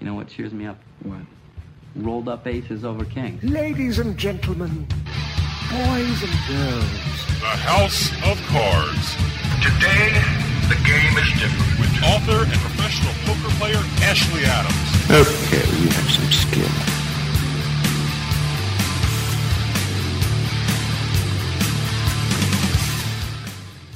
You know what cheers me up? What? Rolled up aces over kings. Ladies and gentlemen, boys and girls. The House of Cards. Today, the game is different. With author and professional poker player Ashley Adams. Okay, you have some skill.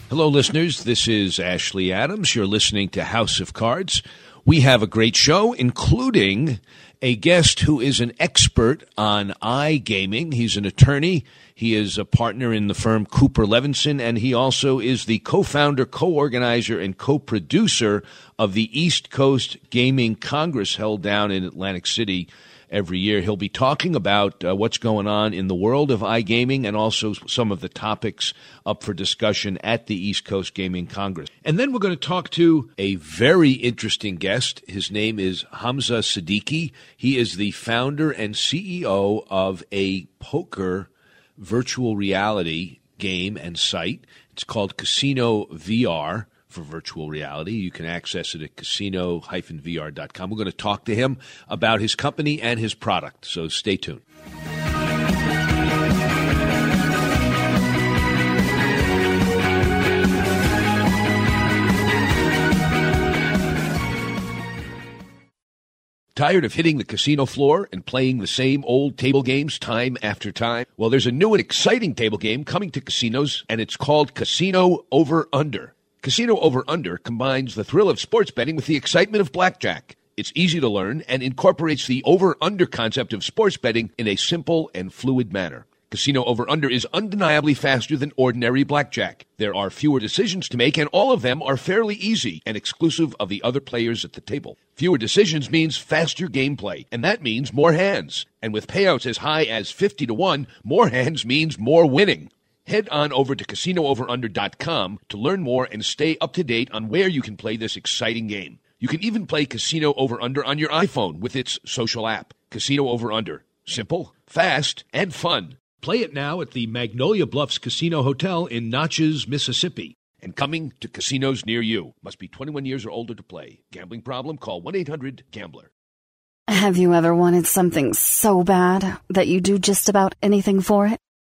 Hello, listeners. This is Ashley Adams. You're listening to House of Cards. We have a great show, including a guest who is an expert on iGaming. He's an attorney. He is a partner in the firm Cooper Levenson, and he also is the co founder, co organizer, and co producer of the East Coast Gaming Congress held down in Atlantic City every year. He'll be talking about uh, what's going on in the world of iGaming and also some of the topics up for discussion at the East Coast Gaming Congress. And then we're going to talk to a very interesting guest. His name is Hamza Siddiqui. He is the founder and CEO of a poker virtual reality game and site. It's called Casino VR for virtual reality. You can access it at casino-vr.com. We're going to talk to him about his company and his product, so stay tuned. Tired of hitting the casino floor and playing the same old table games time after time? Well, there's a new and exciting table game coming to casinos, and it's called Casino Over Under. Casino Over Under combines the thrill of sports betting with the excitement of blackjack. It's easy to learn and incorporates the over under concept of sports betting in a simple and fluid manner. Casino Over Under is undeniably faster than ordinary blackjack. There are fewer decisions to make, and all of them are fairly easy and exclusive of the other players at the table. Fewer decisions means faster gameplay, and that means more hands. And with payouts as high as 50 to 1, more hands means more winning. Head on over to CasinoOverUnder.com to learn more and stay up to date on where you can play this exciting game. You can even play Casino Over Under on your iPhone with its social app. Casino Over Under. Simple, fast, and fun. Play it now at the Magnolia Bluffs Casino Hotel in Natchez, Mississippi. And coming to casinos near you. Must be 21 years or older to play. Gambling problem? Call 1 800 Gambler. Have you ever wanted something so bad that you do just about anything for it?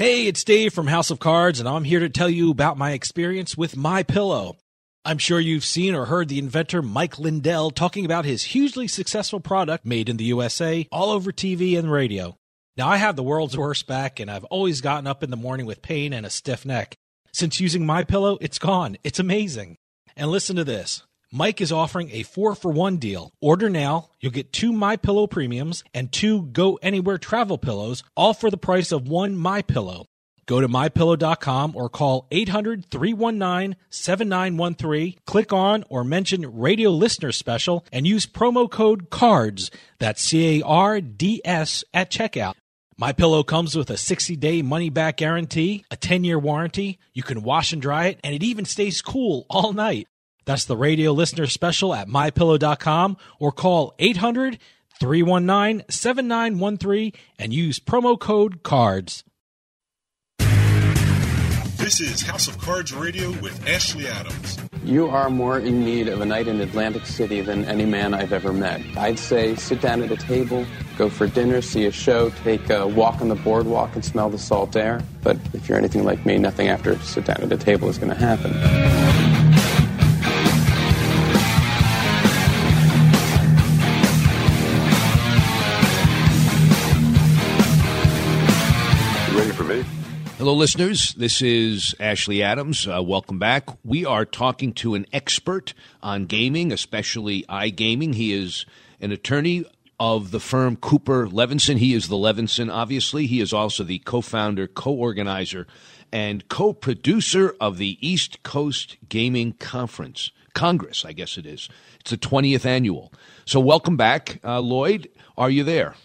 Hey, it's Dave from House of Cards, and I'm here to tell you about my experience with My Pillow. I'm sure you've seen or heard the inventor Mike Lindell talking about his hugely successful product made in the USA all over TV and radio. Now, I have the world's worst back, and I've always gotten up in the morning with pain and a stiff neck. Since using My Pillow, it's gone. It's amazing. And listen to this. Mike is offering a 4 for 1 deal. Order now, you'll get two My Pillow premiums and two Go Anywhere travel pillows, all for the price of one My Pillow. Go to mypillow.com or call 800-319-7913. Click on or mention radio listener special and use promo code CARDS. That's C A R D S at checkout. My pillow comes with a 60-day money-back guarantee, a 10-year warranty. You can wash and dry it and it even stays cool all night. That's the radio listener special at mypillow.com or call 800 319 7913 and use promo code CARDS. This is House of Cards Radio with Ashley Adams. You are more in need of a night in Atlantic City than any man I've ever met. I'd say sit down at a table, go for dinner, see a show, take a walk on the boardwalk and smell the salt air. But if you're anything like me, nothing after sit down at a table is going to happen. Hello, listeners. This is Ashley Adams. Uh, welcome back. We are talking to an expert on gaming, especially iGaming. He is an attorney of the firm Cooper Levenson. He is the Levenson, obviously. He is also the co founder, co organizer, and co producer of the East Coast Gaming Conference. Congress, I guess it is. It's the 20th annual. So, welcome back. Uh, Lloyd, are you there?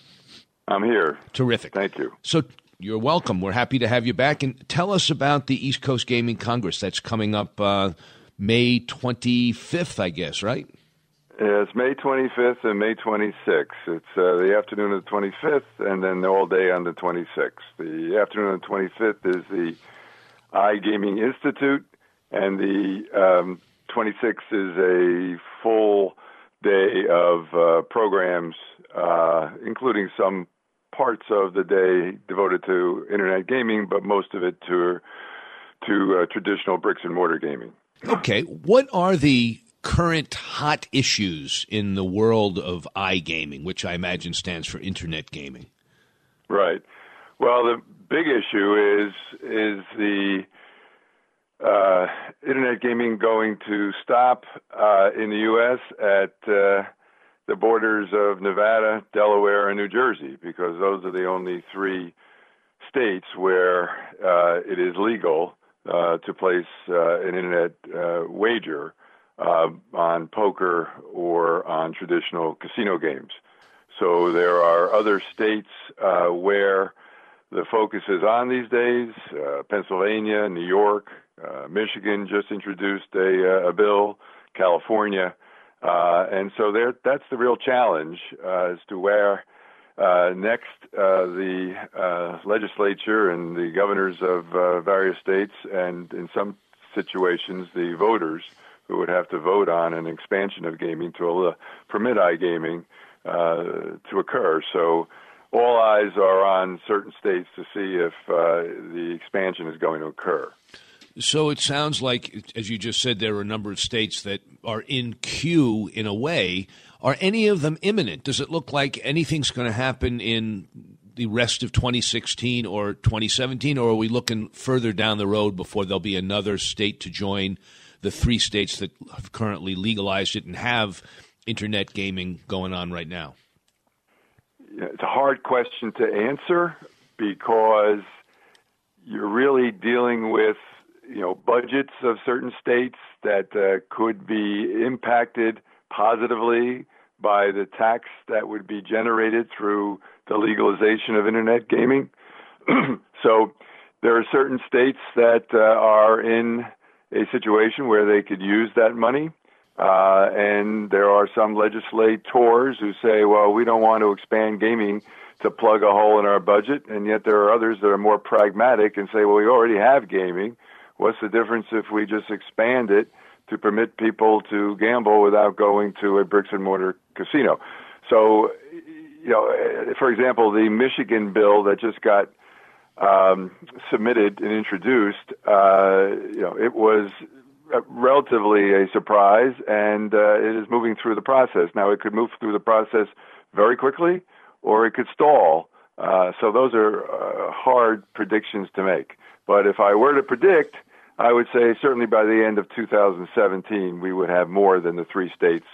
I'm here. Terrific. Thank you. So, you're welcome. We're happy to have you back. And tell us about the East Coast Gaming Congress that's coming up uh, May 25th, I guess, right? Yeah, it's May 25th and May 26th. It's uh, the afternoon of the 25th and then all day on the 26th. The afternoon of the 25th is the iGaming Institute, and the um, 26th is a full day of uh, programs, uh, including some parts of the day devoted to internet gaming, but most of it to to uh, traditional bricks and mortar gaming. Okay, what are the current hot issues in the world of iGaming, which I imagine stands for internet gaming? Right. Well, the big issue is is the uh, internet gaming going to stop uh, in the U.S. at uh, the borders of Nevada, Delaware, and New Jersey, because those are the only three states where uh, it is legal uh, to place uh, an internet uh, wager uh, on poker or on traditional casino games. So there are other states uh, where the focus is on these days. Pennsylvania, New York, Michigan just introduced a, a bill. California. Uh, and so there, that's the real challenge uh, as to where uh, next uh, the uh, legislature and the governors of various states, and in some situations the voters who would have to vote on an expansion of gaming to permit iGaming to occur. So all eyes are on certain states to see if the expansion is going to occur. So it sounds like, as you just said, there are a number of states that are in queue in a way. Are any of them imminent? Does it look like anything's going to happen in the rest of 2016 or 2017, or are we looking further down the road before there'll be another state to join the three states that have currently legalized it and have internet gaming going on right now? It's a hard question to answer because you're really dealing with you know budgets of certain states that uh, could be impacted positively by the tax that would be generated through the legalization of internet gaming. so there are certain states that uh, are in a situation where they could use that money. Uh, and there are some legislators who say, well, we don't want to expand gaming to plug a hole in our budget. And yet there are others that are more pragmatic and say, well, we already have gaming. What's the difference if we just expand it to permit people to gamble without going to a bricks and mortar casino? So, you know, for example, the Michigan bill that just got um, submitted and introduced, uh, you know, it was relatively a surprise, and uh, it is moving through the process. Now, it could move through the process very quickly, or it could stall. Uh, so those are uh, hard predictions to make. But if I were to predict, I would say certainly by the end of 2017, we would have more than the three states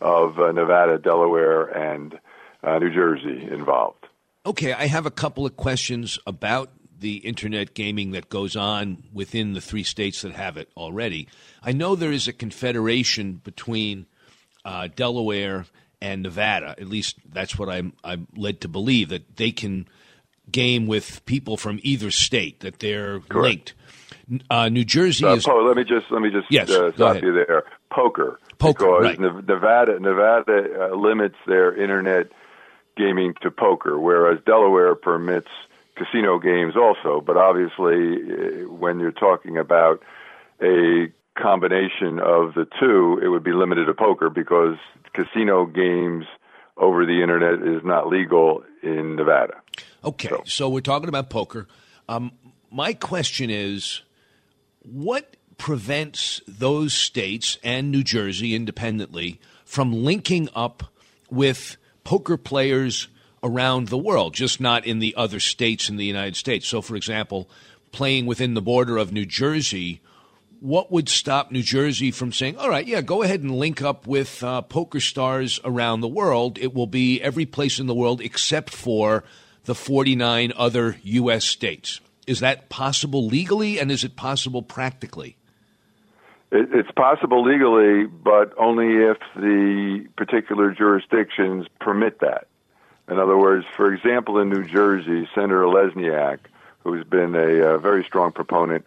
of uh, Nevada, Delaware, and uh, New Jersey involved. Okay, I have a couple of questions about the internet gaming that goes on within the three states that have it already. I know there is a confederation between uh, Delaware and Nevada. At least that's what I'm, I'm led to believe that they can game with people from either state, that they're Correct. linked. Uh, New Jersey uh, is. Po- let me just let me just Yes, uh, stop you there. Poker, Poker, because right. Nevada Nevada uh, limits their internet gaming to poker, whereas Delaware permits casino games also. But obviously, uh, when you're talking about a combination of the two, it would be limited to poker because casino games over the internet is not legal in Nevada. Okay, so, we're talking about poker. Um, my question is what prevents those states and New Jersey independently from linking up with poker players around the world, just not in the other states in the United States. So, for example, playing within the border of New Jersey, what would stop New Jersey from saying, all right, yeah, go ahead and link up with uh, poker stars around the world? It will be every place in the world except for the 49 other U.S. states. Is that possible legally, and is it possible practically? It's possible legally, but only if the particular jurisdictions permit that. In other words, for example, in New Jersey, Senator Lesniak, who's been a, a very strong proponent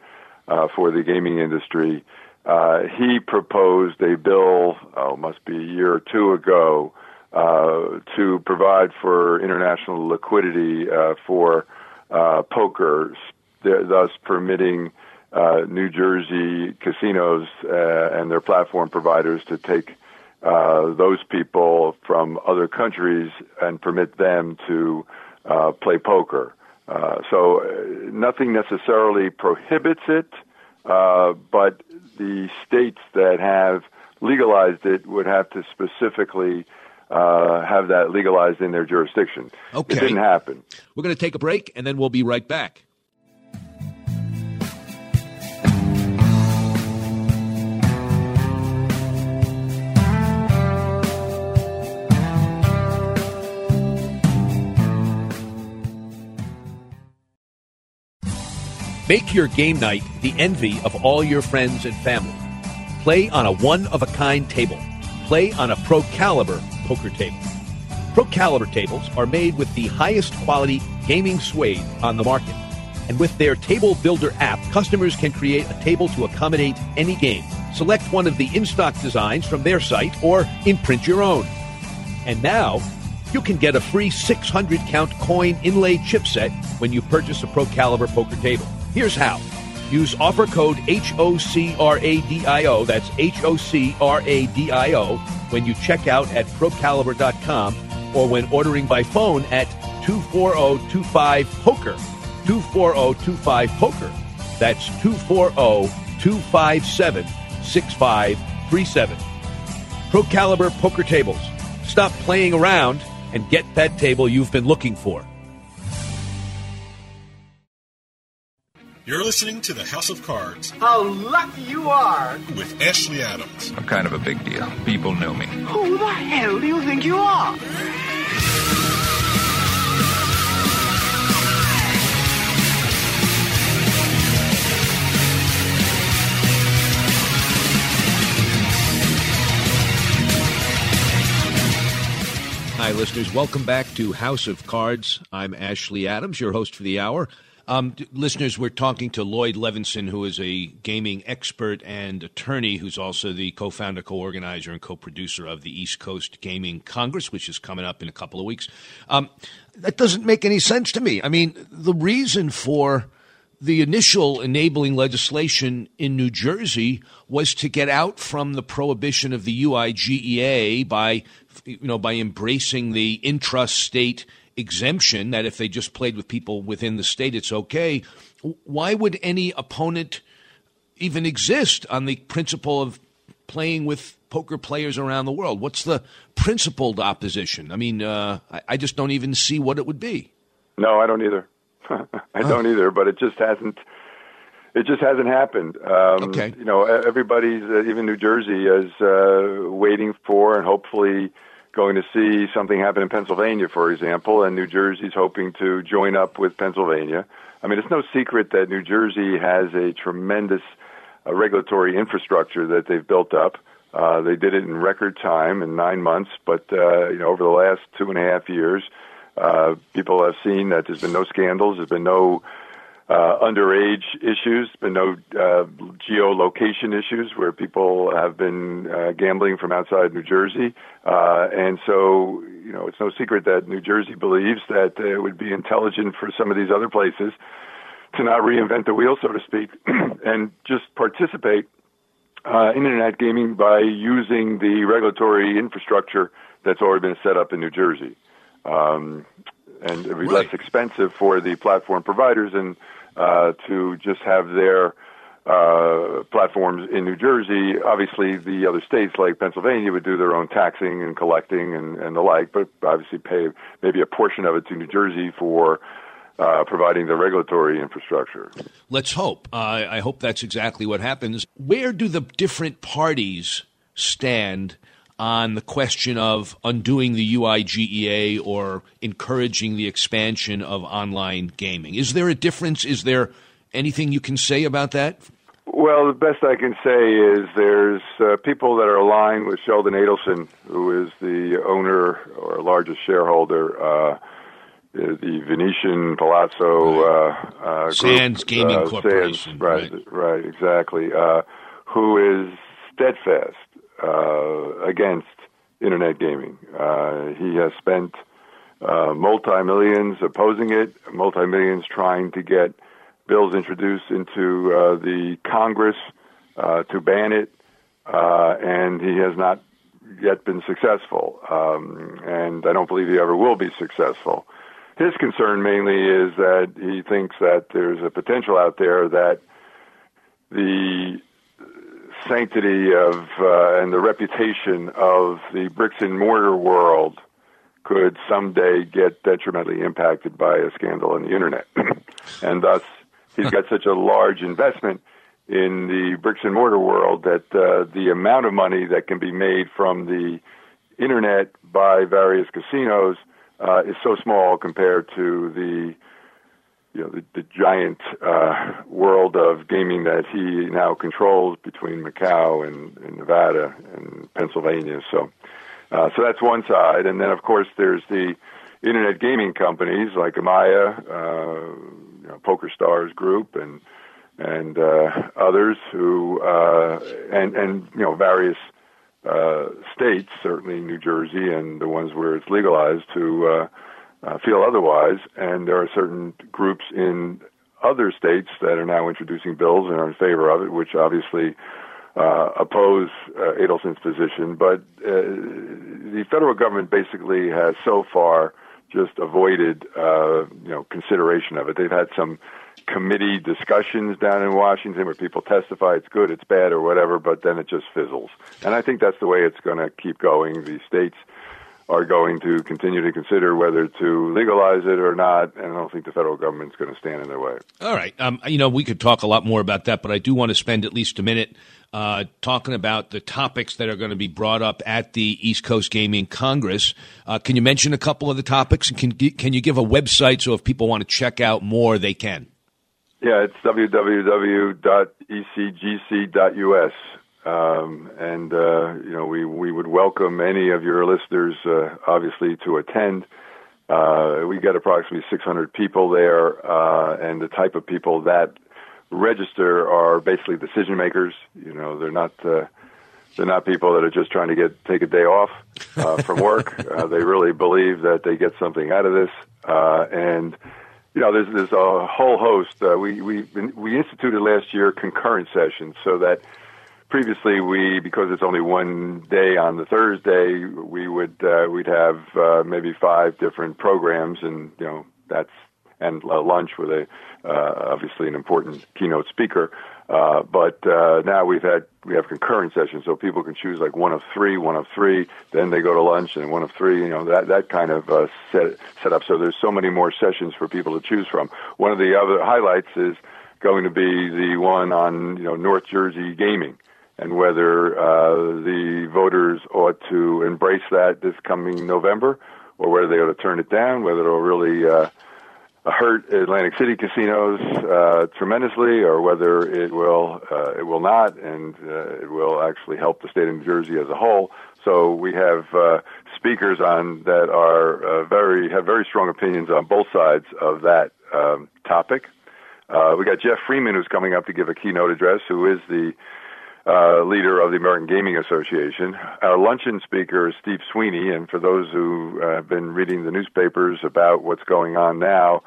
uh, for the gaming industry, uh, he proposed a bill, oh, must be a year or two ago, uh, to provide for international liquidity uh, for uh, poker, thus permitting uh, New Jersey casinos uh, and their platform providers to take uh, those people from other countries and permit them to uh, play poker. Uh, so uh, nothing necessarily prohibits it, uh, but the states that have legalized it would have to specifically uh, have that legalized in their jurisdiction. Okay. It didn't happen. We're going to take a break, and then we'll be right back. Make your game night the envy of all your friends and family. Play on a one of a kind table. Play on a Pro Caliber poker table. Pro Caliber tables are made with the highest quality gaming suede on the market. And with their Table Builder app, customers can create a table to accommodate any game. Select one of the in stock designs from their site or imprint your own. And now, you can get a free 600 count coin inlay chipset when you purchase a Pro Caliber poker table. Here's how. Use offer code HOCRADIO, that's HOCRADIO, when you check out at procaliber.com or when ordering by phone at 24025-POKER. 24025-POKER. That's 240-257-6537. Procaliber Poker Tables. Stop playing around and get that table you've been looking for. You're listening to the House of Cards How lucky you are! with Ashley Adams. I'm kind of a big deal. People know me. Who the hell do you think you are? Hi, listeners. Welcome back to House of Cards. I'm Ashley Adams, your host for the hour. Um, listeners, we're talking to Lloyd Levenson, who is a gaming expert and attorney, who's also the co founder, co organizer, and co producer of the East Coast Gaming Congress, which is coming up in a couple of weeks. Um, that doesn't make any sense to me. I mean, the reason for the initial enabling legislation in New Jersey was to get out from the prohibition of the UIGEA by, you know, by embracing the intrastate exemption that if they just played with people within the state, it's okay. Why would any opponent even exist on the principle of playing with poker players around the world? What's the principled opposition? I mean, uh, I, I just don't even see what it would be. No, I don't either. I don't either, but it just hasn't. It just hasn't happened. Um, Okay. You know, everybody's, uh, even New Jersey, is uh, waiting for and hopefully going to see something happen in Pennsylvania, for example, and New Jersey's hoping to join up with Pennsylvania. I mean, it's no secret that New Jersey has a tremendous uh, regulatory infrastructure that they've built up. Uh, they did it in record time in nine months, but uh, you know, over the last two and a half years, uh, people have seen that there's been no scandals, there's been no uh, underage issues, but no uh, geolocation issues where people have been uh, gambling from outside New Jersey, uh, and so you know it's no secret that New Jersey believes that it would be intelligent for some of these other places to not reinvent the wheel, so to speak, and just participate uh, in internet gaming by using the regulatory infrastructure that's already been set up in New Jersey. Um, and it'd be Right. less expensive for the platform providers and uh, to just have their uh, platforms in New Jersey. Obviously, the other states like Pennsylvania would do their own taxing and collecting and, and the like, but obviously pay maybe a portion of it to New Jersey for uh, providing the regulatory infrastructure. Let's hope. Uh, I hope that's exactly what happens. Where do the different parties stand on the question of undoing the UIGEA or encouraging the expansion of online gaming? Is there a difference? Is there anything you can say about that? Well, the best I can say is there's uh, people that are aligned with Sheldon Adelson, who is the owner or largest shareholder. Uh, the Venetian Palazzo right. uh, uh, Sands Gaming uh, Corporation, Sands, right, right, right, exactly. Uh, who is steadfast uh, against internet gaming? Uh, he has spent uh, multi millions opposing it, multi millions trying to get bills introduced into uh, the Congress uh, to ban it, uh, and he has not yet been successful. Um, and I don't believe he ever will be successful. His concern mainly is that he thinks that there's a potential out there that the sanctity of uh, and the reputation of the bricks and mortar world could someday get detrimentally impacted by a scandal on the internet. and thus, he's got such a large investment in the bricks and mortar world that uh, the amount of money that can be made from the internet by various casinos uh, is so small compared to the you know the, the giant uh, world of gaming that he now controls between Macau and, and Nevada and Pennsylvania. So, uh, so that's one side, and then of course there's the internet gaming companies like Amaya, uh, you know, Poker Stars Group, and and uh, others who uh, and and you know various uh, states, certainly New Jersey and the ones where it's legalized, who uh, uh, feel otherwise. And there are certain groups in other states that are now introducing bills and are in favor of it, which obviously uh, oppose uh, Adelson's position. But uh, the federal government basically has so far just avoided, uh, you know, consideration of it. They've had some committee discussions down in Washington where people testify it's good, it's bad, or whatever, but then it just fizzles. And I think that's the way it's going to keep going. The states are going to continue to consider whether to legalize it or not, and I don't think the federal government's going to stand in their way. All right. Um, you know, we could talk a lot more about that, but I do want to spend at least a minute uh, talking about the topics that are going to be brought up at the East Coast Gaming Congress. Uh, can you mention a couple of the topics? And can, can you give a website so if people want to check out more, they can? Yeah, it's www.ecgc.us. Um, and, uh, you know, we, we would welcome any of your listeners, uh, obviously, to attend. Uh, we get approximately 600 people there, uh, and the type of people that register are basically decision makers. You know, they're not, uh, they're not people that are just trying to get, take a day off, uh, from work. uh, they really believe that they get something out of this, uh, and, you know, there's there's a whole host. Uh, we we we instituted last year concurrent sessions so that previously we because it's only one day on the Thursday we would uh, we'd have uh, maybe five different programs and you know that's and lunch with a uh, obviously an important keynote speaker. Uh, but uh, now we've had we have concurrent sessions, so people can choose like one of three, one of three. Then they go to lunch, and one of three. You know that that kind of set set up. So there's so many more sessions for people to choose from. One of the other highlights is going to be the one on you know North Jersey gaming and whether uh, the voters ought to embrace that this coming November, or whether they ought to turn it down, whether it'll really uh, hurt Atlantic City casinos uh, tremendously, or whether it will uh, it will not, and uh, it will actually help the state of New Jersey as a whole. So we have uh, speakers on that are very have very strong opinions on both sides of that um, topic. Uh, we got Jeff Freeman who's coming up to give a keynote address, who is the uh, leader of the American Gaming Association. Our luncheon speaker is Steve Sweeney, and for those who uh, have been reading the newspapers about what's going on now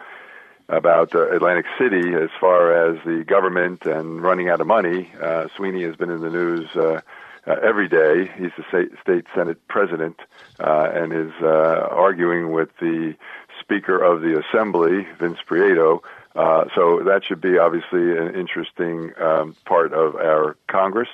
about uh, Atlantic City as far as the government and running out of money, uh, Sweeney has been in the news uh, uh, every day. He's the state, Senate president and is arguing with the Speaker of the Assembly, Vince Prieto. Uh, so that should be obviously an interesting um, part of our Congress.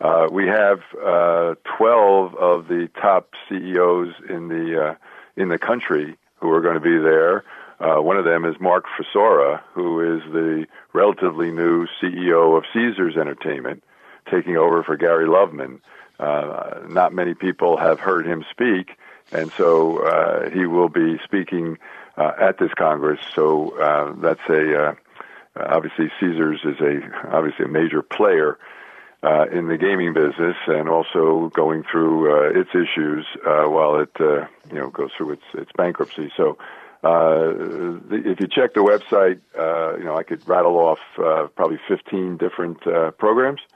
Uh, we have uh, 12 of the top CEOs in the uh, in the country who are going to be there. Uh, one of them is Mark Frissora, who is the relatively new CEO of Caesars Entertainment, taking over for Gary Loveman. Not many people have heard him speak, and so he will be speaking uh, at this Congress. So uh, that's a uh, obviously Caesars is a obviously a major player uh, in the gaming business, and also going through uh, its issues uh, while it uh, you know goes through its its bankruptcy. So. Uh, the, if you check the website, uh, you know I could rattle off uh, probably 15 different uh, programs. Uh,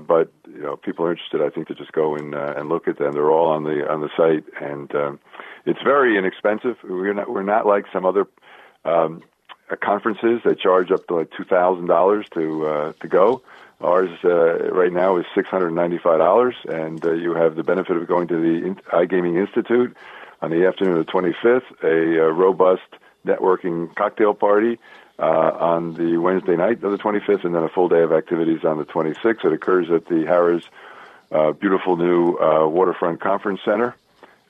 but you know, people are interested. I think to just go and uh, and look at them. They're all on the on the site, and um, it's very inexpensive. We're not we're not like some other um, uh, conferences that charge up to like two thousand dollars to uh, to go. Ours uh, right now is six hundred ninety five dollars, and uh, you have the benefit of going to the iGaming Institute on the afternoon of the twenty fifth, a uh, robust networking cocktail party uh, on the Wednesday night of the 25th, and then a full day of activities on the 26th. It occurs at the Harrah's uh, beautiful new uh, waterfront conference center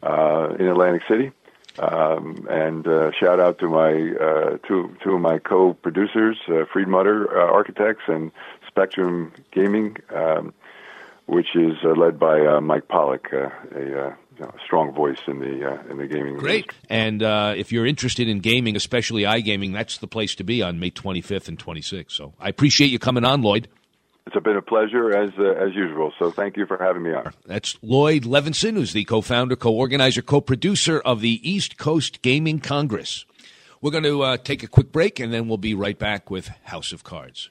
uh, in Atlantic City. Um, and uh, shout out to my uh, two two of my co-producers, uh, Friedmutter uh, Architects and Spectrum Gaming, um, which is uh, led by uh, Mike Pollock, uh, a uh, a strong voice in the uh, in the gaming. Great. industry. And uh, if you're interested in gaming, especially iGaming, that's the place to be on May 25th and 26th. So I appreciate you coming on, Lloyd. It's been a pleasure as uh, as usual. So thank you for having me on. That's Lloyd Levenson, who's the co-founder, co-organizer, co-producer of the East Coast Gaming Congress. We're going to uh, take a quick break, and then we'll be right back with House of Cards.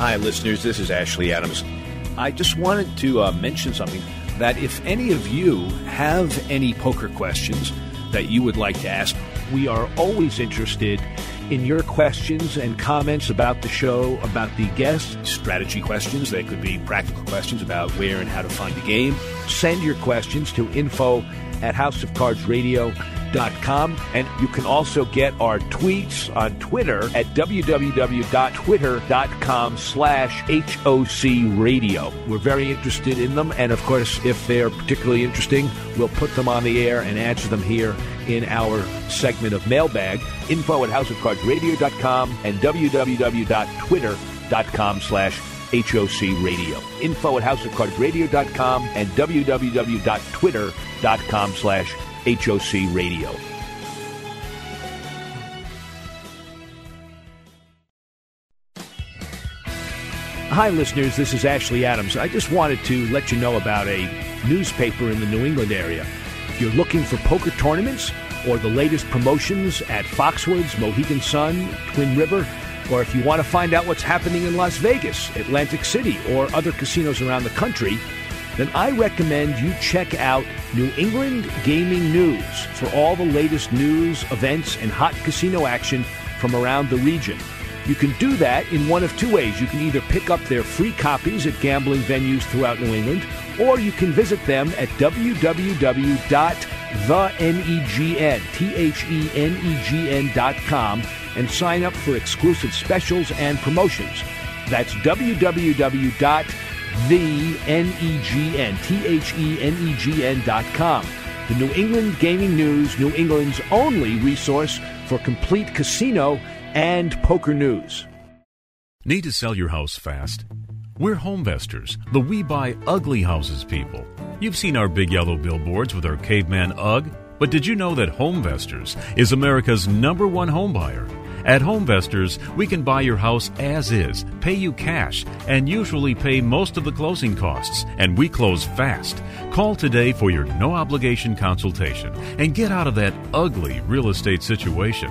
Hi, listeners. This is Ashley Adams. I just wanted to uh, mention something that if any of you have any poker questions that you would like to ask, we are always interested in your questions and comments about the show, about the guests, strategy questions. They could be practical questions about where and how to find a game. Send your questions to info at houseofcardsradio.com. And you can also get our tweets on Twitter at www.twitter.com slash HOC radio. We're very interested in them. And of course, if they're particularly interesting, we'll put them on the air and answer them here in our segment of mailbag. Info at houseofcardsradio.com and www.twitter.com slash HOC radio. Info at houseofcardsradio.com and www.twitter.com slash HOC radio. Hi, listeners. This is Ashley Adams. I just wanted to let you know about a newspaper in the New England area. If you're looking for poker tournaments or the latest promotions at Foxwoods, Mohegan Sun, Twin River, or if you want to find out what's happening in Las Vegas, Atlantic City, or other casinos around the country, then I recommend you check out New England Gaming News for all the latest news, events, and hot casino action from around the region. You can do that in one of two ways. You can either pick up their free copies at gambling venues throughout New England, or you can visit them at www the N-E-G-N, T-H-E-N-E-G-N dot com, and sign up for exclusive specials and promotions. That's www.thenegn, T-H-E-N-E-G-N dot com. The New England Gaming News, New England's only resource for complete casino and poker news. Need to sell your house fast? We're Homevestors, the we buy ugly houses people. You've seen our big yellow billboards with our caveman UGG, but did you know that Homevestors is America's number one home buyer? At Homevestors, we can buy your house as is, pay you cash, and usually pay most of the closing costs, and we close fast. Call today for your no obligation consultation and get out of that ugly real estate situation.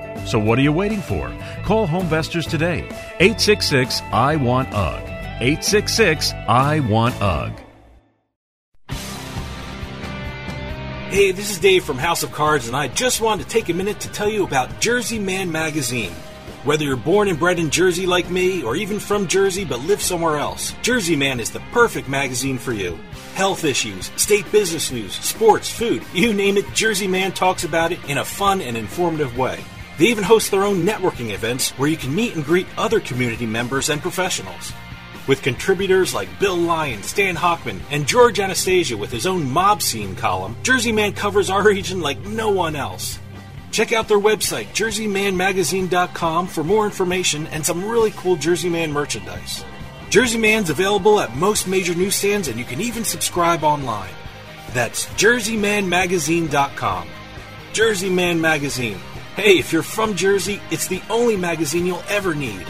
So what are you waiting for? Call Homevestors today. 866 I Want UG. 866 I Want UG. Hey, this is Dave from House of Cards, and I just wanted to take a minute to tell you about Jersey Man Magazine. Whether you're born and bred in Jersey like me, or even from Jersey but live somewhere else, Jersey Man is the perfect magazine for you. Health issues, state business news, sports, food, you name it, Jersey Man talks about it in a fun and informative way. They even host their own networking events where you can meet and greet other community members and professionals. With contributors like Bill Lyon, Stan Hockman, and George Anastasia with his own mob scene column, Jersey Man covers our region like no one else. Check out their website, jerseymanmagazine.com, for more information and some really cool Jersey Man merchandise. Jersey Man's available at most major newsstands, and you can even subscribe online. That's jerseymanmagazine.com. Jersey Man Magazine. Hey, if you're from Jersey, it's the only magazine you'll ever need.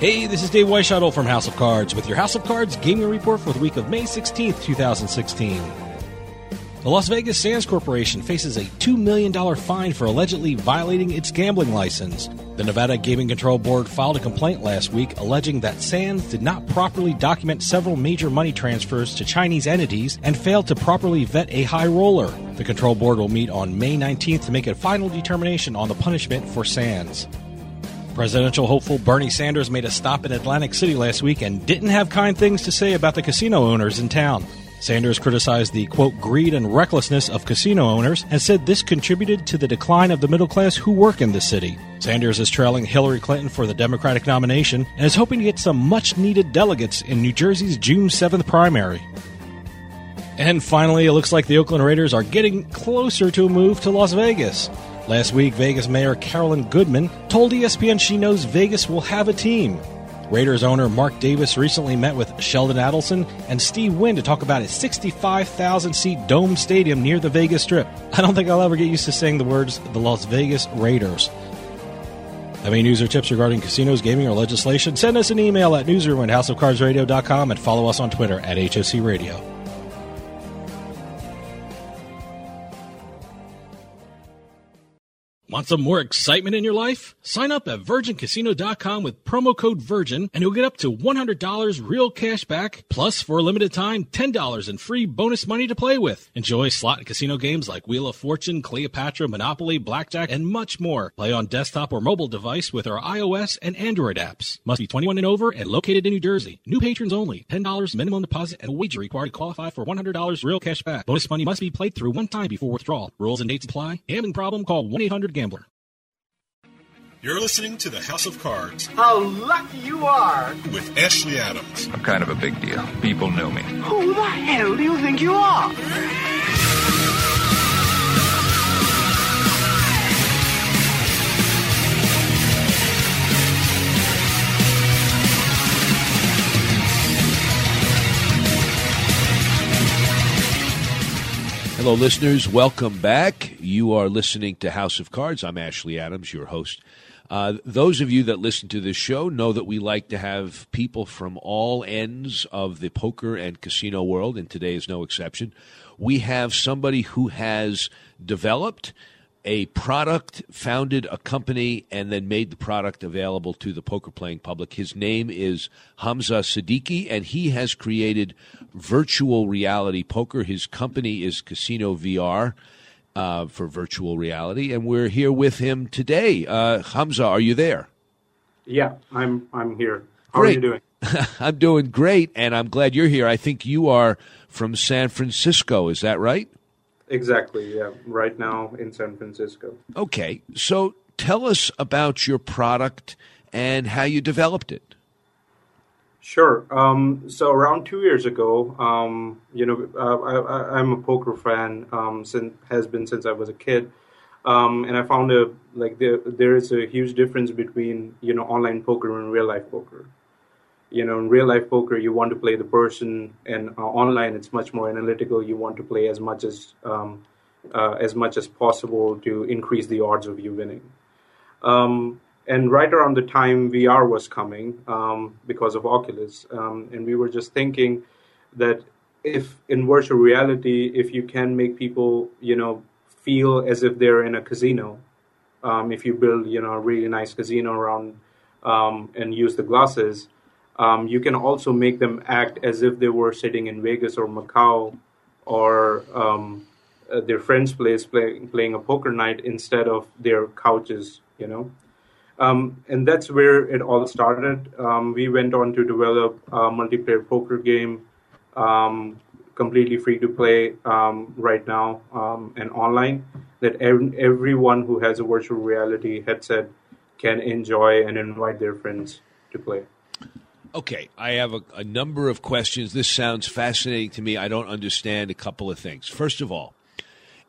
Hey, this is Dave Weishuttle from House of Cards with your House of Cards gaming report for the week of May 16th, 2016. The Las Vegas Sands Corporation faces a $2 million fine for allegedly violating its gambling license. The Nevada Gaming Control Board filed a complaint last week alleging that Sands did not properly document several major money transfers to Chinese entities and failed to properly vet a high roller. The control board will meet on May 19th to make a final determination on the punishment for Sands. Presidential hopeful Bernie Sanders made a stop in Atlantic City last week and didn't have kind things to say about the casino owners in town. Sanders criticized the quote greed and recklessness of casino owners and said this contributed to the decline of the middle class who work in the city. Sanders is trailing Hillary Clinton for the Democratic nomination and is hoping to get some much needed delegates in New Jersey's June 7th primary. And finally, it looks like the Oakland Raiders are getting closer to a move to Las Vegas. Last week, Vegas Mayor Carolyn Goodman told ESPN she knows Vegas will have a team. Raiders owner Mark Davis recently met with Sheldon Adelson and Steve Wynn to talk about a 65,000 seat dome stadium near the Vegas Strip. I don't think I'll ever get used to saying the words the Las Vegas Raiders. Have any news or tips regarding casinos, gaming, or legislation? Send us an email at newsroom at houseofcardsradio.com and follow us on Twitter at HOC Radio. Want some more excitement in your life? Sign up at virgincasino.com with promo code VIRGIN and you'll get up to $100 real cash back, plus for a limited time, $10 in free bonus money to play with. Enjoy slot and casino games like Wheel of Fortune, Cleopatra, Monopoly, Blackjack, and much more. Play on desktop or mobile device with our iOS and Android apps. Must be 21 and over and located in New Jersey. New patrons only. $10 minimum deposit and a wager required to qualify for $100 real cash back. Bonus money must be played through one time before withdrawal. Rules and dates apply. Gambling problem? Call 1-800-GAMBLER. You're listening to the House of Cards How lucky you are! with Ashley Adams. I'm kind of a big deal. People know me. Who the hell do you think you are? Hello, listeners. Welcome back. You are listening to House of Cards. I'm Ashley Adams, your host. Uh, those of you that listen to this show know that we like to have people from all ends of the poker and casino world, and today is no exception. We have somebody who has developed a product, founded a company, and then made the product available to the poker playing public. His name is Hamza Siddiqui, and he has created virtual reality poker. His company is Casino VR uh, for virtual reality, and we're here with him today. Uh, Hamza, are you there? Yeah, I'm. I'm here. How Great. are you doing? I'm doing great, and I'm glad you're here. I think you are from San Francisco. Is that right? Exactly. Yeah. Right now in San Francisco. Okay, so tell us about your product and how you developed it. Sure. Um, so around two years ago, um, you know, uh, I, I'm a poker fan. Um, since has been since I was a kid, um, and I found a like there there is a huge difference between you know online poker and real life poker. You know, in real life poker, you want to play the person, and uh, online it's much more analytical. You want to play as much as um, uh, as much as possible to increase the odds of you winning. Um, and right around the time VR was coming, um, because of Oculus, um, and we were just thinking that if in virtual reality, if you can make people, you know, feel as if they're in a casino, um, if you build, you know, a really nice casino around um, and use the glasses, um, you can also make them act as if they were sitting in Vegas or Macau or um, uh, their friend's place play, playing a poker night instead of their couches, you know. Um, and that's where it all started. Um, we went on to develop a multiplayer poker game, um, completely free to play um, right now and online, that ev- everyone who has a virtual reality headset can enjoy and invite their friends to play. Okay, I have a, a number of questions. This sounds fascinating to me. I don't understand a couple of things. First of all,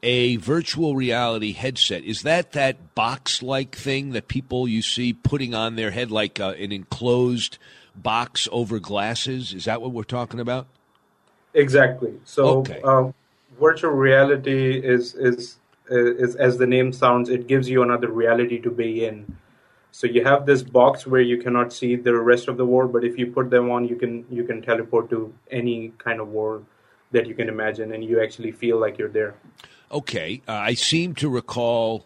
a virtual reality headset is that that box like thing that people you see putting on their head like uh, an enclosed box over glasses is that what we're talking about Exactly. So, Okay. um, virtual reality is, is is as the name sounds. It gives you another reality to be in. So you have this box where you cannot see the rest of the world, but if you put them on, you can you can teleport to any kind of world that you can imagine, and you actually feel like you're there. okay uh, i seem to recall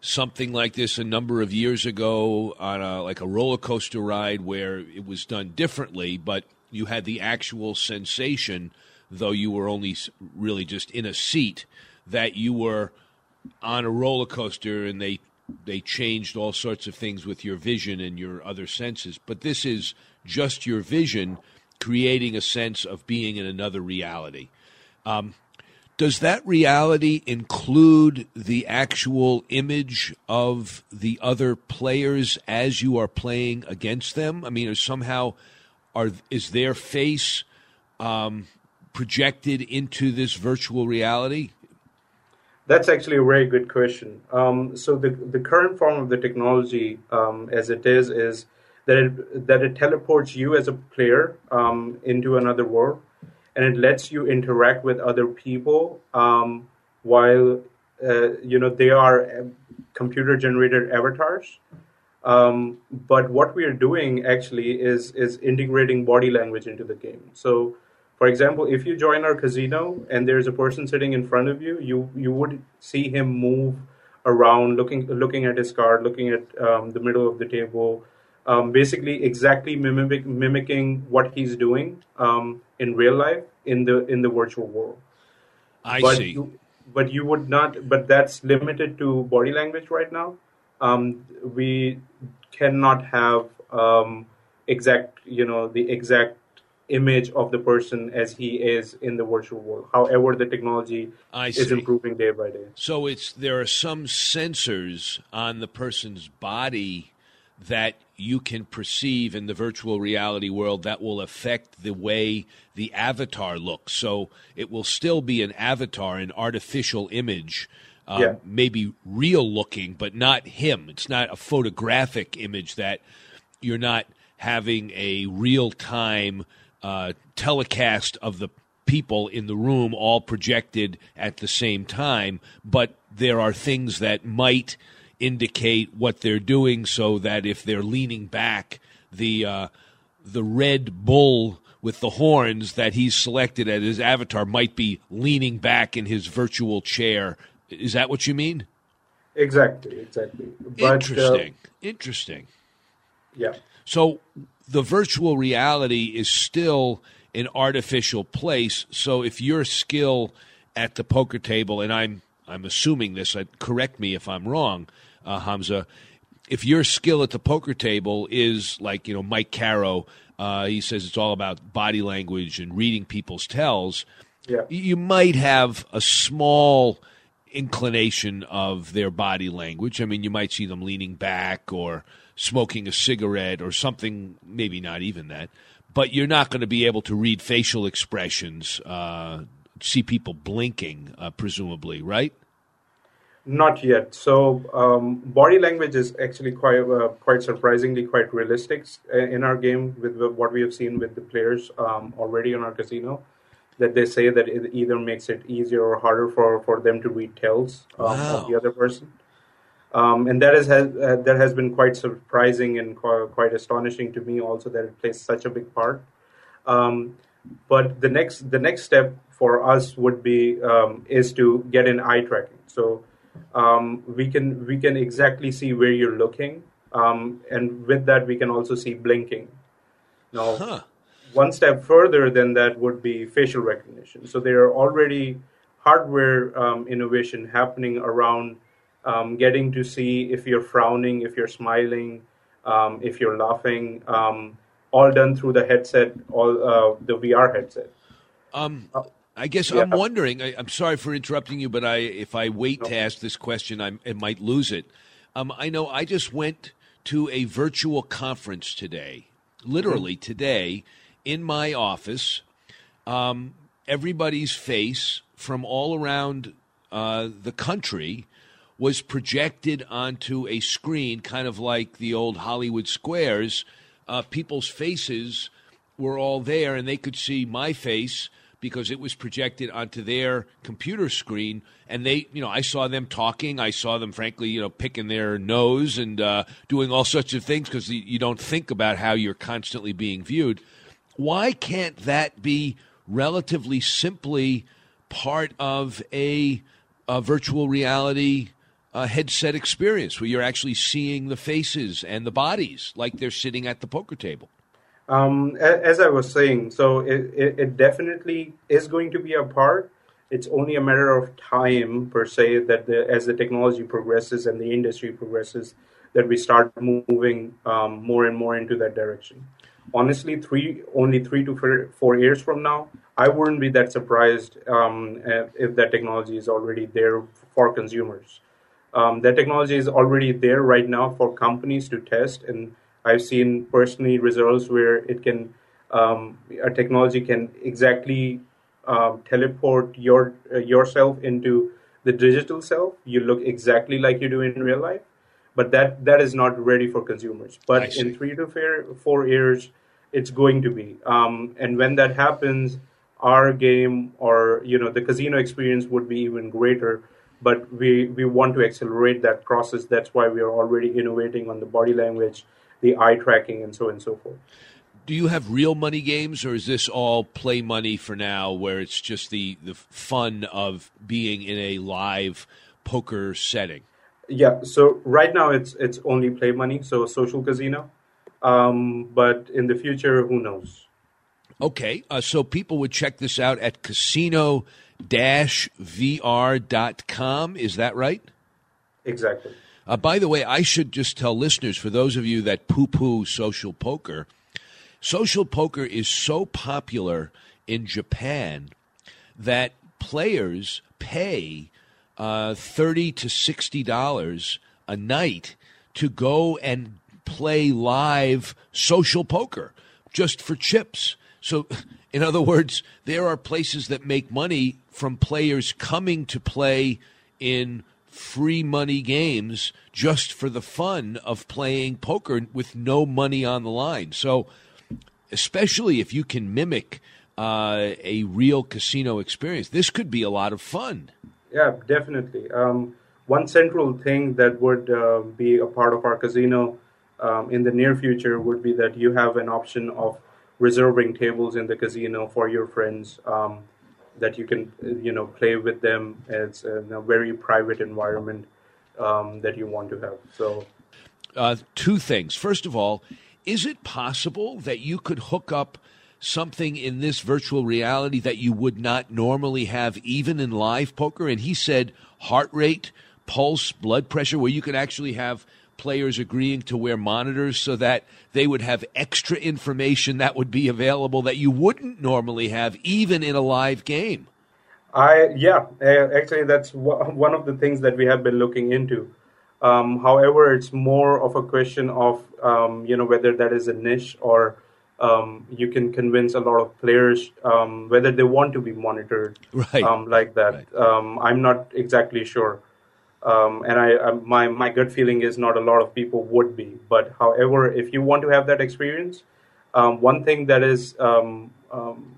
something like this a number of years ago on a, like a roller coaster ride where it was done differently but you had the actual sensation though you were only really just in a seat that you were on a roller coaster and they they changed all sorts of things with your vision and your other senses but this is just your vision creating a sense of being in another reality um, does that reality include the actual image of the other players as you are playing against them? I mean, somehow are is their face um, projected into this virtual reality? That's actually a very good question. Um, so the the current form of the technology, um, as it is, is that it that it teleports you as a player um, into another world, and it lets you interact with other people um, while uh, you know they are computer generated avatars. Um, but what we are doing actually is is integrating body language into the game. So, for example, if you join our casino and there's a person sitting in front of you, you you would see him move around, looking looking at his card, looking at um, the middle of the table, um, basically exactly mimic, mimicking what he's doing um, in real life in the in the virtual world. I but see. You, but you would not. But that's limited to body language right now. Um, we cannot have um, exact, you know, the exact image of the person as he is in the virtual world. However, the technology is improving day by day. So it's there are some sensors on the person's body that you can perceive in the virtual reality world that will affect the way the avatar looks. So it will still be an avatar, an artificial image, um, Yeah. maybe real looking, but not him. It's not a photographic image that you're not having a real time uh, telecast of the people in the room all projected at the same time, but there are things that might indicate what they're doing, so that if they're leaning back, the uh, the red bull with the horns that he's selected as his avatar might be leaning back in his virtual chair. Is that what you mean? Exactly, exactly. But, Interesting. Uh, Interesting. Yeah. So the virtual reality is still an artificial place. So if your skill at the poker table, and I'm I'm assuming this, uh, correct me if I'm wrong, uh, Hamza. If your skill at the poker table is like you know Mike Caro, uh, he says it's all about body language and reading people's tells. Yeah. You might have a small inclination of their body language. I mean, you might see them leaning back or smoking a cigarette or something, maybe not even that. But you're not going to be able to read facial expressions, uh, see people blinking, uh, presumably, right? Not yet. So um, body language is actually quite uh, quite surprisingly quite realistic uh, in our game with what we have seen with the players um, already on our casino that they say that it either makes it easier or harder for, for them to read tells um, wow. of the other person. Um, and that is, has uh, that has been quite surprising and quite, quite, astonishing to me also that it plays such a big part. Um, but the next the next step for us would be um, is to get an eye tracking. So um, we can we can exactly see where you're looking, um, and with that we can also see blinking. Now. Huh one step further than that would be facial recognition. So there are already hardware um, innovation happening around um, getting to see if you're frowning, if you're smiling, um, if you're laughing, um, all done through the headset, all uh, the VR headset. Um, uh, I guess yeah. I'm wondering. I, am sorry for interrupting you, but I, if I wait no. to ask this question, I, I might lose it. Um, I know I just went to a virtual conference today, literally mm-hmm. today, in my office, um, everybody's face from all around uh, the country was projected onto a screen, kind of like the old Hollywood squares. Uh, people's faces were all there, and they could see my face because it was projected onto their computer screen. And they, you know, I saw them talking. I saw them, frankly, you know, picking their nose and uh, doing all sorts of things because you don't think about how you're constantly being viewed. Why can't that be relatively simply part of a, a virtual reality uh, headset experience where you're actually seeing the faces and the bodies like they're sitting at the poker table? Um, as I was saying, so it, it, it, definitely is going to be a part. It's only a matter of time, per se, that the, as the technology progresses and the industry progresses, that we start moving um, more and more into that direction honestly, three only three to four years from now, I wouldn't be that surprised um, if that technology is already there for consumers. Um, that technology is already there right now for companies to test, and I've seen personally results where it can um, a technology can exactly uh, teleport your uh, yourself into the digital self. You look exactly like you do in real life but that that is not ready for consumers. But in three to four, four years, it's going to be. Um, and when that happens, our game or you know the casino experience would be even greater. But we we want to accelerate that process. That's why we are already innovating on the body language, the eye tracking, and so on and so forth. Do you have real money games, or is this all play money for now, where it's just the the fun of being in a live poker setting? Yeah. So right now it's it's only play money, so social casino. Um, but in the future, who knows? Okay, uh, so people would check this out at casino VR.com. Is that right? Exactly. Uh, by the way, I should just tell listeners for those of you that poo poo social poker, social poker is so popular in Japan that players pay uh, thirty to sixty dollars a night to go and play live social poker just for chips. So, in other words, there are places that make money from players coming to play in free money games just for the fun of playing poker with no money on the line. So, especially if you can mimic uh, a real casino experience, this could be a lot of fun. Yeah, definitely. Um, one central thing that would uh, be a part of our casino um, in the near future would be that you have an option of reserving tables in the casino for your friends um, that you can you know play with them. It's in a very private environment um, that you want to have. So, uh, two things. First of all, is it possible that you could hook up? something in this virtual reality that you would not normally have even in live poker and he said heart rate pulse blood pressure where you could actually have players agreeing to wear monitors so that they would have extra information that would be available that you wouldn't normally have even in a live game. I yeah, actually that's one of the things that we have been looking into. Um, however, it's more of a question of um, you know whether that is a niche or um, you can convince a lot of players um, whether they want to be monitored right. Um, like that. Right. Um, I'm not exactly sure. Um, and I, I, my my gut feeling is not a lot of people would be. But however, if you want to have that experience, um, one thing that is um, um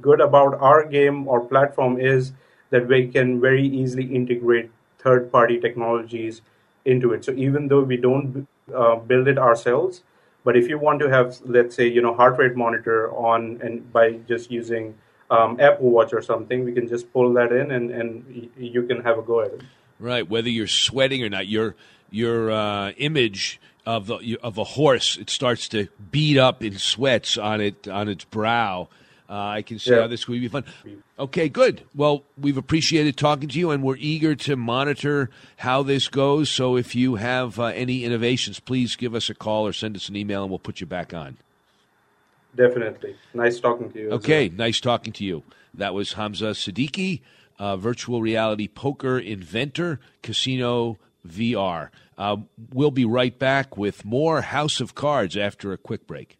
good about our game or platform is that we can very easily integrate third party technologies into it. So even though we don't uh, build it ourselves, but if you want to have, let's say, you know, heart rate monitor on and by just using um, Apple Watch or something, we can just pull that in and, and you can have a go at it. Right, whether you're sweating or not, your your uh, image of the of a horse it starts to beat up in sweats on it on its brow. Uh, I can see yeah. how this would be fun. Okay, good. Well, we've appreciated talking to you, and we're eager to monitor how this goes. So, if you have uh, any innovations, please give us a call or send us an email, and we'll put you back on. Definitely. Nice talking to you. Okay, well. nice talking to you. That was Hamza Siddiqui uh, virtual reality poker inventor, Casino VR. Uh, we'll be right back with more House of Cards after a quick break.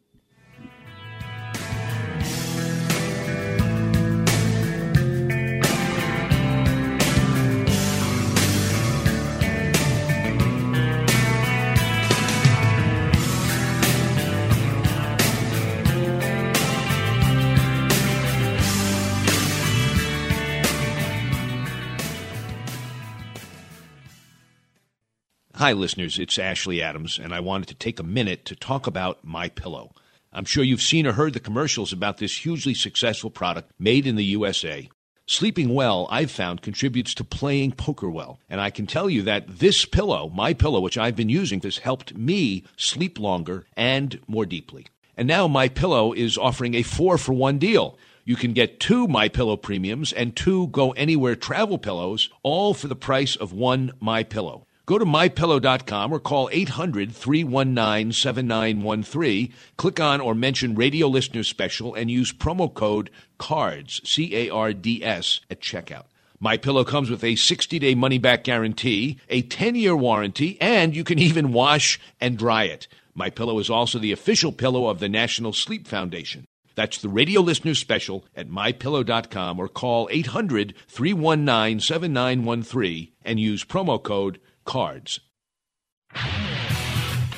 Hi, listeners. It's Ashley Adams, and I wanted to take a minute to talk about My Pillow. I'm sure you've seen or heard the commercials about this hugely successful product made in the USA. Sleeping well, I've found, contributes to playing poker well. And I can tell you that this pillow, my pillow, which I've been using, has helped me sleep longer and more deeply. And now my pillow is offering a four for one deal. You can get two My Pillow premiums and two Go Anywhere travel pillows, all for the price of one My Pillow. Go to mypillow.com or call 800 319 7913. Click on or mention radio listener special and use promo code CARDS, C A R D S, at checkout. My Pillow comes with a 60-day money-back guarantee, a 10-year warranty, and you can even wash and dry it. My Pillow is also the official pillow of the National Sleep Foundation. That's the radio listener special at mypillow.com or call 800-319-7913 and use promo code cards.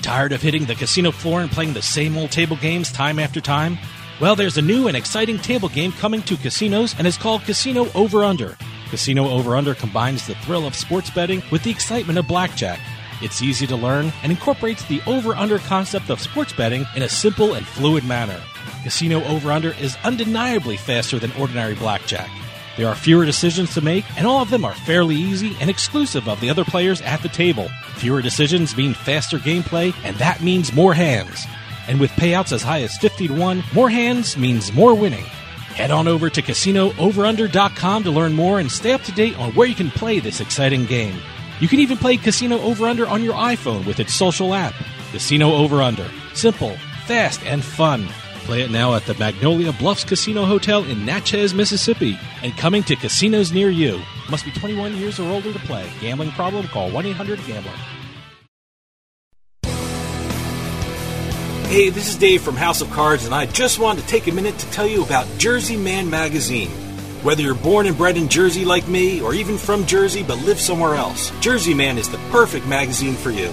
Tired of hitting the casino floor and playing the same old table games time after time? Well, there's a new and exciting table game coming to casinos and is called Casino Over Under. Casino Over Under combines the thrill of sports betting with the excitement of blackjack. It's easy to learn and incorporates the over under concept of sports betting in a simple and fluid manner. Casino Over Under is undeniably faster than ordinary blackjack. There are fewer decisions to make, and all of them are fairly easy and exclusive of the other players at the table. Fewer decisions mean faster gameplay, and that means more hands. And with payouts as high as 50 to 1, more hands means more winning. Head on over to CasinoOverUnder.com to learn more and stay up to date on where you can play this exciting game. You can even play Casino Over Under on your iPhone with its social app. Casino Over Under. Simple, fast, and fun. Play it now at the Magnolia Bluffs Casino Hotel in Natchez, Mississippi, and coming to casinos near you. Must be 21 years or older to play. Gambling problem? Call 1 800 Gambler. Hey, this is Dave from House of Cards, and I just wanted to take a minute to tell you about Jersey Man Magazine. Whether you're born and bred in Jersey like me, or even from Jersey but live somewhere else, Jersey Man is the perfect magazine for you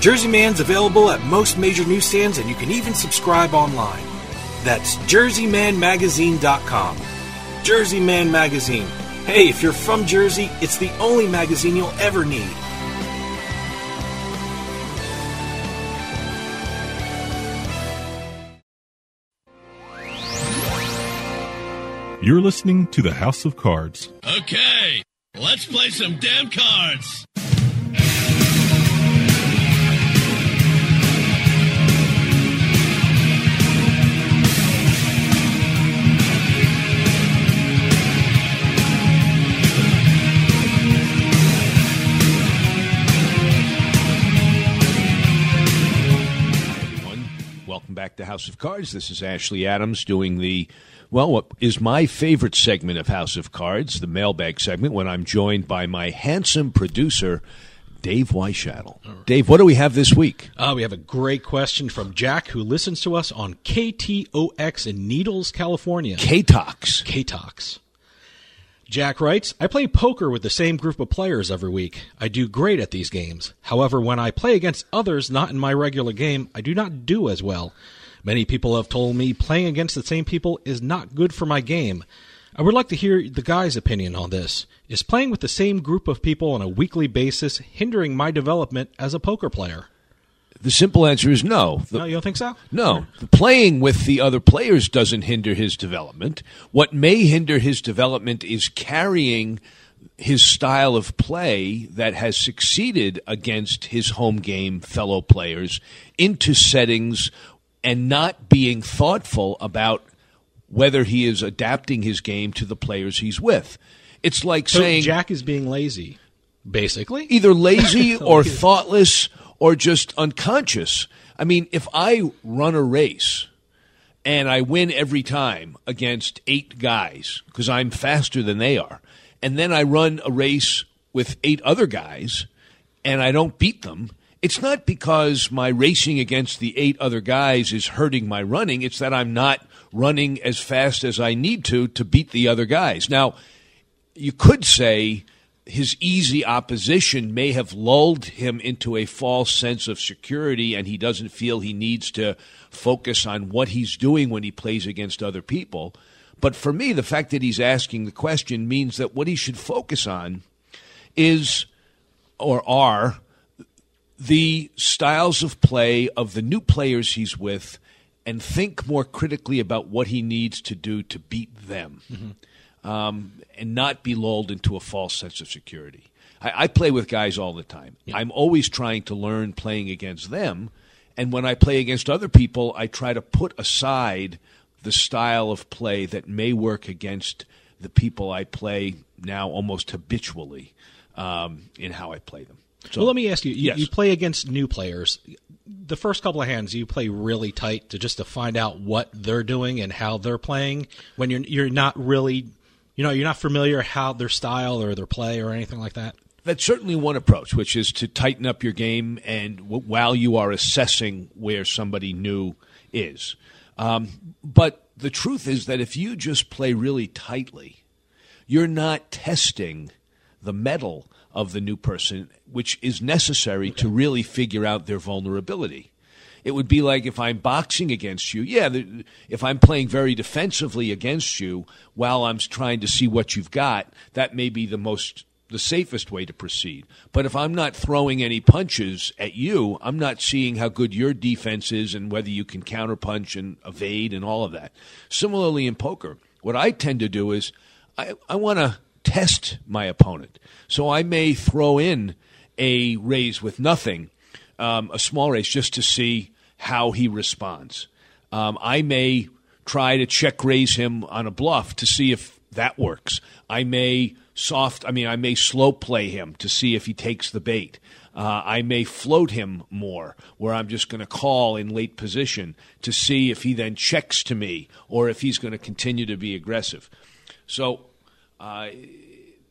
Jersey Man's available at most major newsstands, and you can even subscribe online. That's jerseymanmagazine.com. Jersey Man Magazine. Hey, if you're from Jersey, it's the only magazine you'll ever need. You're listening to the House of Cards. Okay, let's play some damn cards. Back to House of Cards. This is Ashley Adams doing the, well, what is my favorite segment of House of Cards, the mailbag segment, when I'm joined by my handsome producer, Dave Weishattle. Dave, what do we have this week? Uh, we have a great question from Jack, who listens to us on KTOX in Needles, California. KTOX. KTOX. Jack writes, I play poker with the same group of players every week. I do great at these games. However, when I play against others not in my regular game, I do not do as well. Many people have told me playing against the same people is not good for my game. I would like to hear the guy's opinion on this. Is playing with the same group of people on a weekly basis hindering my development as a poker player? The simple answer is no. The- no, you don't think so? No, playing with the other players doesn't hinder his development. What may hinder his development is carrying his style of play that has succeeded against his home game fellow players into settings and not being thoughtful about whether he is adapting his game to the players he's with. It's like So saying Jack is being lazy, basically. either lazy or thoughtless or just unconscious. I mean, if I run a race and I win every time against eight guys because I'm faster than they are, and then I run a race with eight other guys and I don't beat them, it's not because my racing against the eight other guys is hurting my running. It's that I'm not running as fast as I need to to beat the other guys. Now, you could say his easy opposition may have lulled him into a false sense of security and he doesn't feel he needs to focus on what he's doing when he plays against other people. But for me, the fact that he's asking the question means that what he should focus on is or are the styles of play of the new players he's with and think more critically about what he needs to do to beat them mm-hmm. Um, and not be lulled into a false sense of security. I, I play with guys all the time. I'm always trying to learn playing against them. And when I play against other people, I try to put aside the style of play that may work against the people I play now almost habitually um, in how I play them. So, well, let me ask you, you. Yes. You play against new players. The first couple of hands, you play really tight to just to find out what they're doing and how they're playing. When you're you're not really, you know, you're not familiar how their style or their play or anything like that. That's certainly one approach, which is to tighten up your game and w- while you are assessing where somebody new is. Um, but the truth is that if you just play really tightly, you're not testing the mettle of the new person, which is necessary to really figure out their vulnerability. It would be like if I'm boxing against you. Yeah, the, if I'm playing very defensively against you while I'm trying to see what you've got, that may be the most the safest way to proceed. But if I'm not throwing any punches at you, I'm not seeing how good your defense is and whether you can counterpunch and evade and all of that. Similarly in poker, what I tend to do is I, I want to test my opponent. So I may throw in a raise with nothing, um, a small raise, just to see how he responds. Um, I may try to check raise him on a bluff to see if that works. I may soft, I mean, I may slow play him to see if he takes the bait. Uh, I may float him more, where I'm just going to call in late position to see if he then checks to me or if he's going to continue to be aggressive. So uh,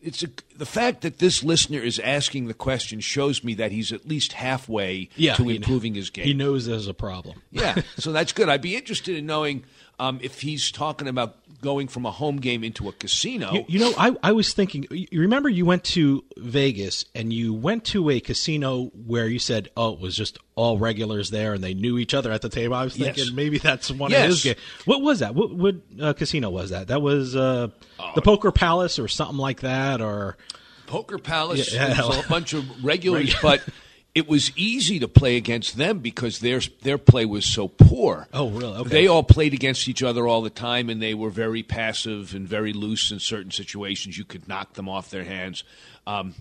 it's a, the fact that this listener is asking the question shows me that he's at least halfway Yeah, to he- improving his game. He knows there's a problem. Yeah, so that's good. I'd be interested in knowing um, if he's talking about going from a home game into a casino. You, you know, I, I was thinking. You remember you went to Vegas and you went to a casino where you said, "Oh, it was just all regulars there and they knew each other at the table." I was Yes. thinking maybe that's one Yes. of his games. What was that? What, what uh, casino was that? That was uh, Oh. the Poker Palace or something like that, or Poker Palace Yeah, yeah. a bunch of regulars, but it was easy to play against them because their their play was so poor. Oh, really? Okay. They all played against each other all the time, and they were very passive and very loose in certain situations. You could knock them off their hands. Um,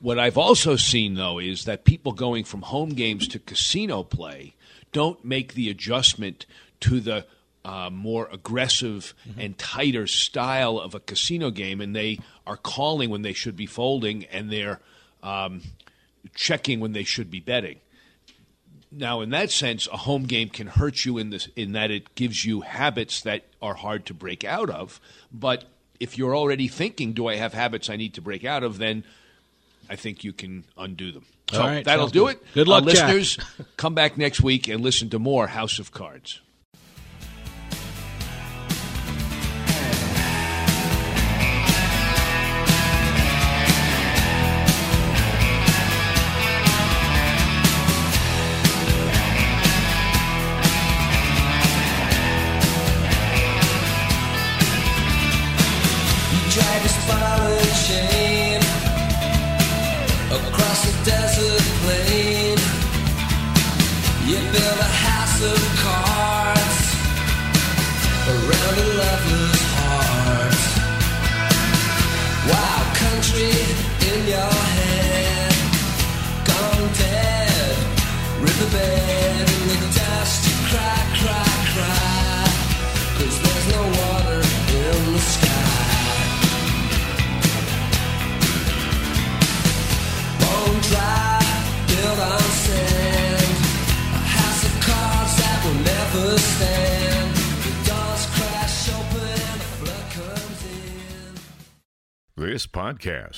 what I've also seen, though, is that people going from home games to casino play don't make the adjustment to the uh, more aggressive and tighter style of a casino game, and they are calling when they should be folding, and they're um, checking when they should be betting. Now, in that sense, a home game can hurt you in this in that it gives you habits that are hard to break out of. But if you're already thinking, "Do I have habits I need to break out of?" then I think you can undo them. So All right, that'll do good. it. Good luck, uh, listeners. come back next week and listen to more House of Cards.